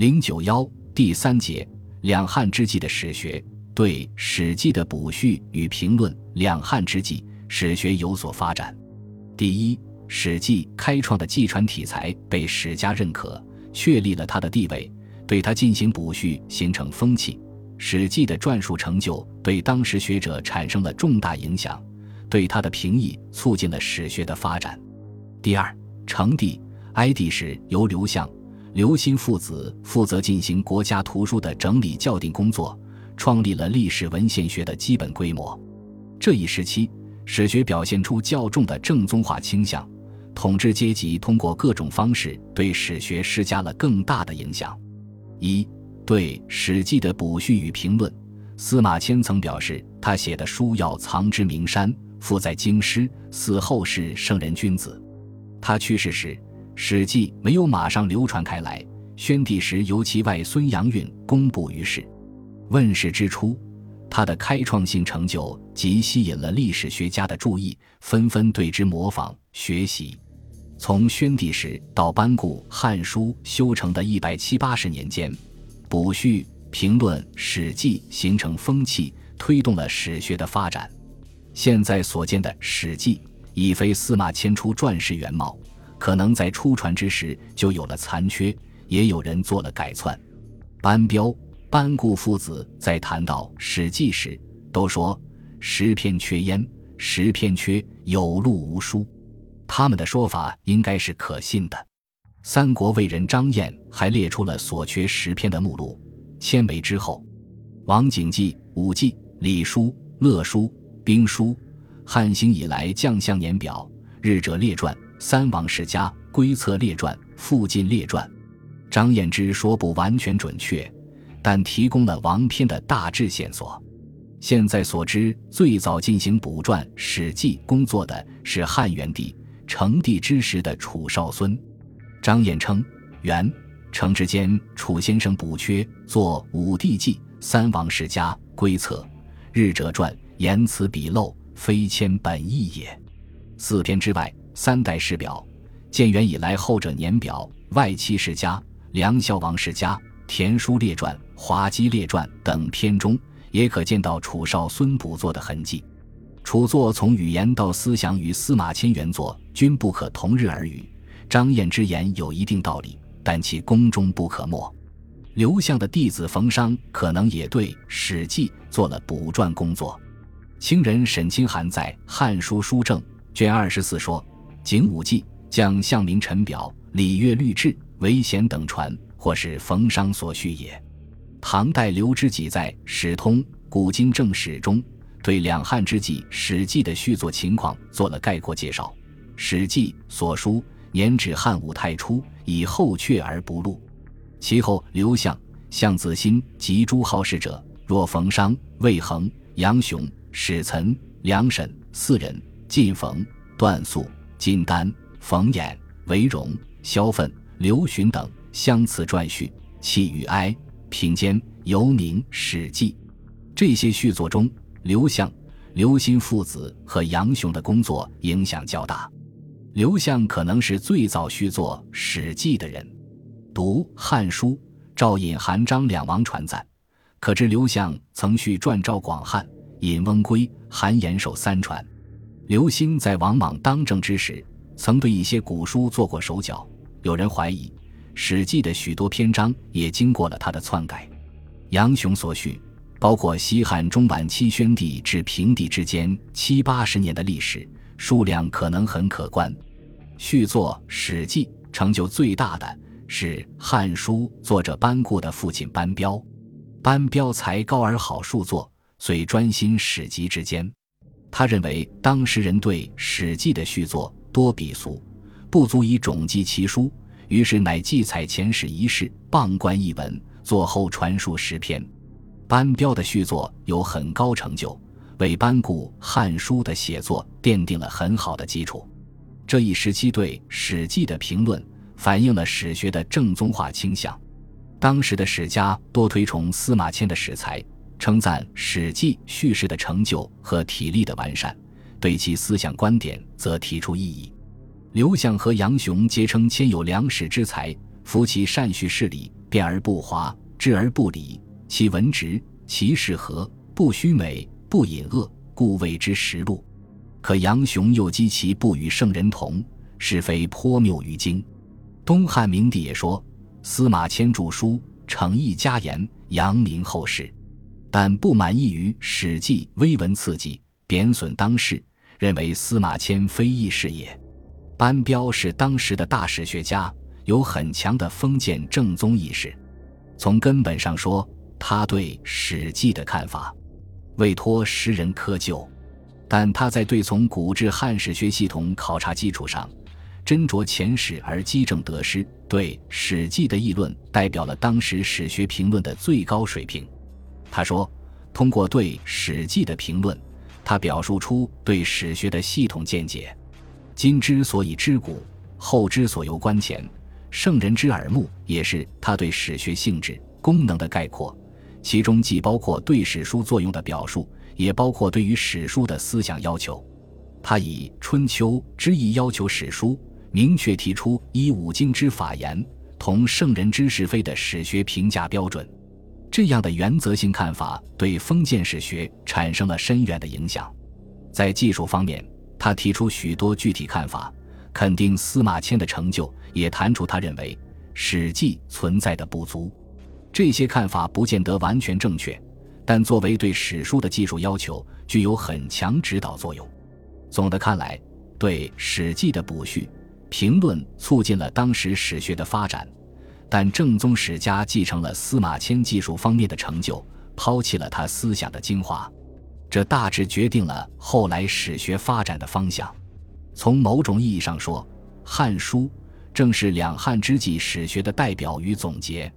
零九幺第三节两汉之际的史学对《史记》的补叙与评论。两汉之际，史学有所发展。第一，《史记》开创的纪传体裁被史家认可，确立了它的地位，对它进行补叙形成风气。《史记》的撰述成就对当时学者产生了重大影响，对它的评议促进了史学的发展。第二，成帝、哀帝时由刘向、刘歆父子负责进行国家图书的整理校订工作，创立了历史文献学的基本规模。这一时期，史学表现出较重的正宗化倾向，统治阶级通过各种方式对史学施加了更大的影响。一对《史记》的补叙与评论，司马迁曾表示，他写的书要藏之名山，附在京师，死后是圣人君子。他去世时，《史记》没有马上流传开来，宣帝时由其外孙杨运公布于世。问世之初。他的开创性成就即吸引了历史学家的注意，纷纷对之模仿学习。从宣帝时到班固《汉书》修成的一百七八十年间，补叙评论《史记》形成风气，推动了史学的发展。现在所见的《史记》已非司马迁初传时原貌，可能在初传之时就有了残缺，也有人做了改篡。班彪。班固父子在谈到《史记》时，都说十篇缺焉，十篇缺有录无书。他们的说法应该是可信的。三国魏人张燕还列出了所缺十篇的目录，迁为之后。王景记、武记、礼书、乐书、兵书、汉兴以来将相年表、日者列传、三王世家、归策列传、附近列传。张燕之说不完全准确。但提供了王篇的大致线索。现在所知，最早进行补传《史记》工作的是汉元帝成帝之时的楚少孙。张燕称，元、成之间，楚先生补缺，作《武帝纪》《三王世家》《归策》《日者传》，言辞笔漏，非迁本意也。四篇之外，三代世表、建元以来后者年表、外戚世家、梁孝王世家、田书列传。《滑稽列传》等篇中，也可见到楚少孙补作的痕迹。楚作从语言到思想与司马迁原作均不可同日而语。张燕之言有一定道理，但其功中不可没。刘向的弟子冯商可能也对《史记》做了补撰工作。清人沈清涵在《汉书书证》卷二十四说：“景武纪将相名陈表、礼乐律制、韦贤等传，或是冯商所叙也。”唐代刘知己在《史通·古今正史》中，对两汉之际《史记》的续作情况做了概括介绍。《史记》所书年至汉武太初，以后阙而不录。其后刘向、向子欣及诸好事者，若冯商、魏恒、杨雄、史岑、梁沈四人，晋冯、段肃、金丹、冯衍、韦荣、萧奋、刘询等，相次撰序，气与哀。品间尤名《史记》，这些续作中，刘向、刘歆父子和杨雄的工作影响较大。刘向可能是最早续作《史记》的人。读《汉书》，赵尹、韩章两王传赞，可知刘向曾续传赵广汉、尹翁归、韩延寿三传。刘歆在王莽当政之时，曾对一些古书做过手脚，有人怀疑。《史记》的许多篇章也经过了他的篡改。杨雄所叙，包括西汉中晚期宣帝至平帝之间七八十年的历史，数量可能很可观。续作《史记》成就最大的是《汉书》作者班固的父亲班彪。班彪才高而好数作，遂专心史籍之间。他认为当时人对《史记》的续作多鄙俗，不足以总记其书。于是乃记采前史一事，傍观一文，作后传述十篇。班彪的续作有很高成就，为班固《汉书》的写作奠定了很好的基础。这一时期对《史记》的评论，反映了史学的正宗化倾向。当时的史家多推崇司马迁的史才，称赞《史记》叙事的成就和体例的完善，对其思想观点则提出异议。刘向和杨雄皆称谦有良史之才，夫其善叙事理，辩而不华，知而不理，其文直，其事和，不虚美，不隐恶，故谓之实录。可杨雄又讥其不与圣人同，是非颇谬于经。东汉明帝也说，司马迁著书，诚意加言，扬名后世，但不满意于《史记》微文刺激，贬损当世，认为司马迁非义士也。班彪是当时的大史学家，有很强的封建正宗意识。从根本上说，他对《史记》的看法未托时人窠臼。但他在对从古至汉史学系统考察基础上，斟酌前史而积正得失，对《史记》的议论代表了当时史学评论的最高水平。他说：“通过对《史记》的评论，他表述出对史学的系统见解。今之所以知古，后之所由观前，圣人之耳目，也是他对史学性质、功能的概括。其中既包括对史书作用的表述。”也包括对于史书的思想要求，他以《春秋》之意要求史书，明确提出依五经之法言，同圣人之是非的史学评价标准。这样的原则性看法对封建史学产生了深远的影响。在技术方面，他提出许多具体看法，肯定司马迁的成就，也谈出他认为《史记》存在的不足。这些看法不见得完全正确。但作为对史书的技术要求，具有很强指导作用。总的看来，对《史记》的补序评论促进了当时史学的发展，但正宗史家继承了司马迁技术方面的成就，抛弃了他思想的精华，这大致决定了后来史学发展的方向。从某种意义上说，《汉书》正是两汉之际史学的代表与总结。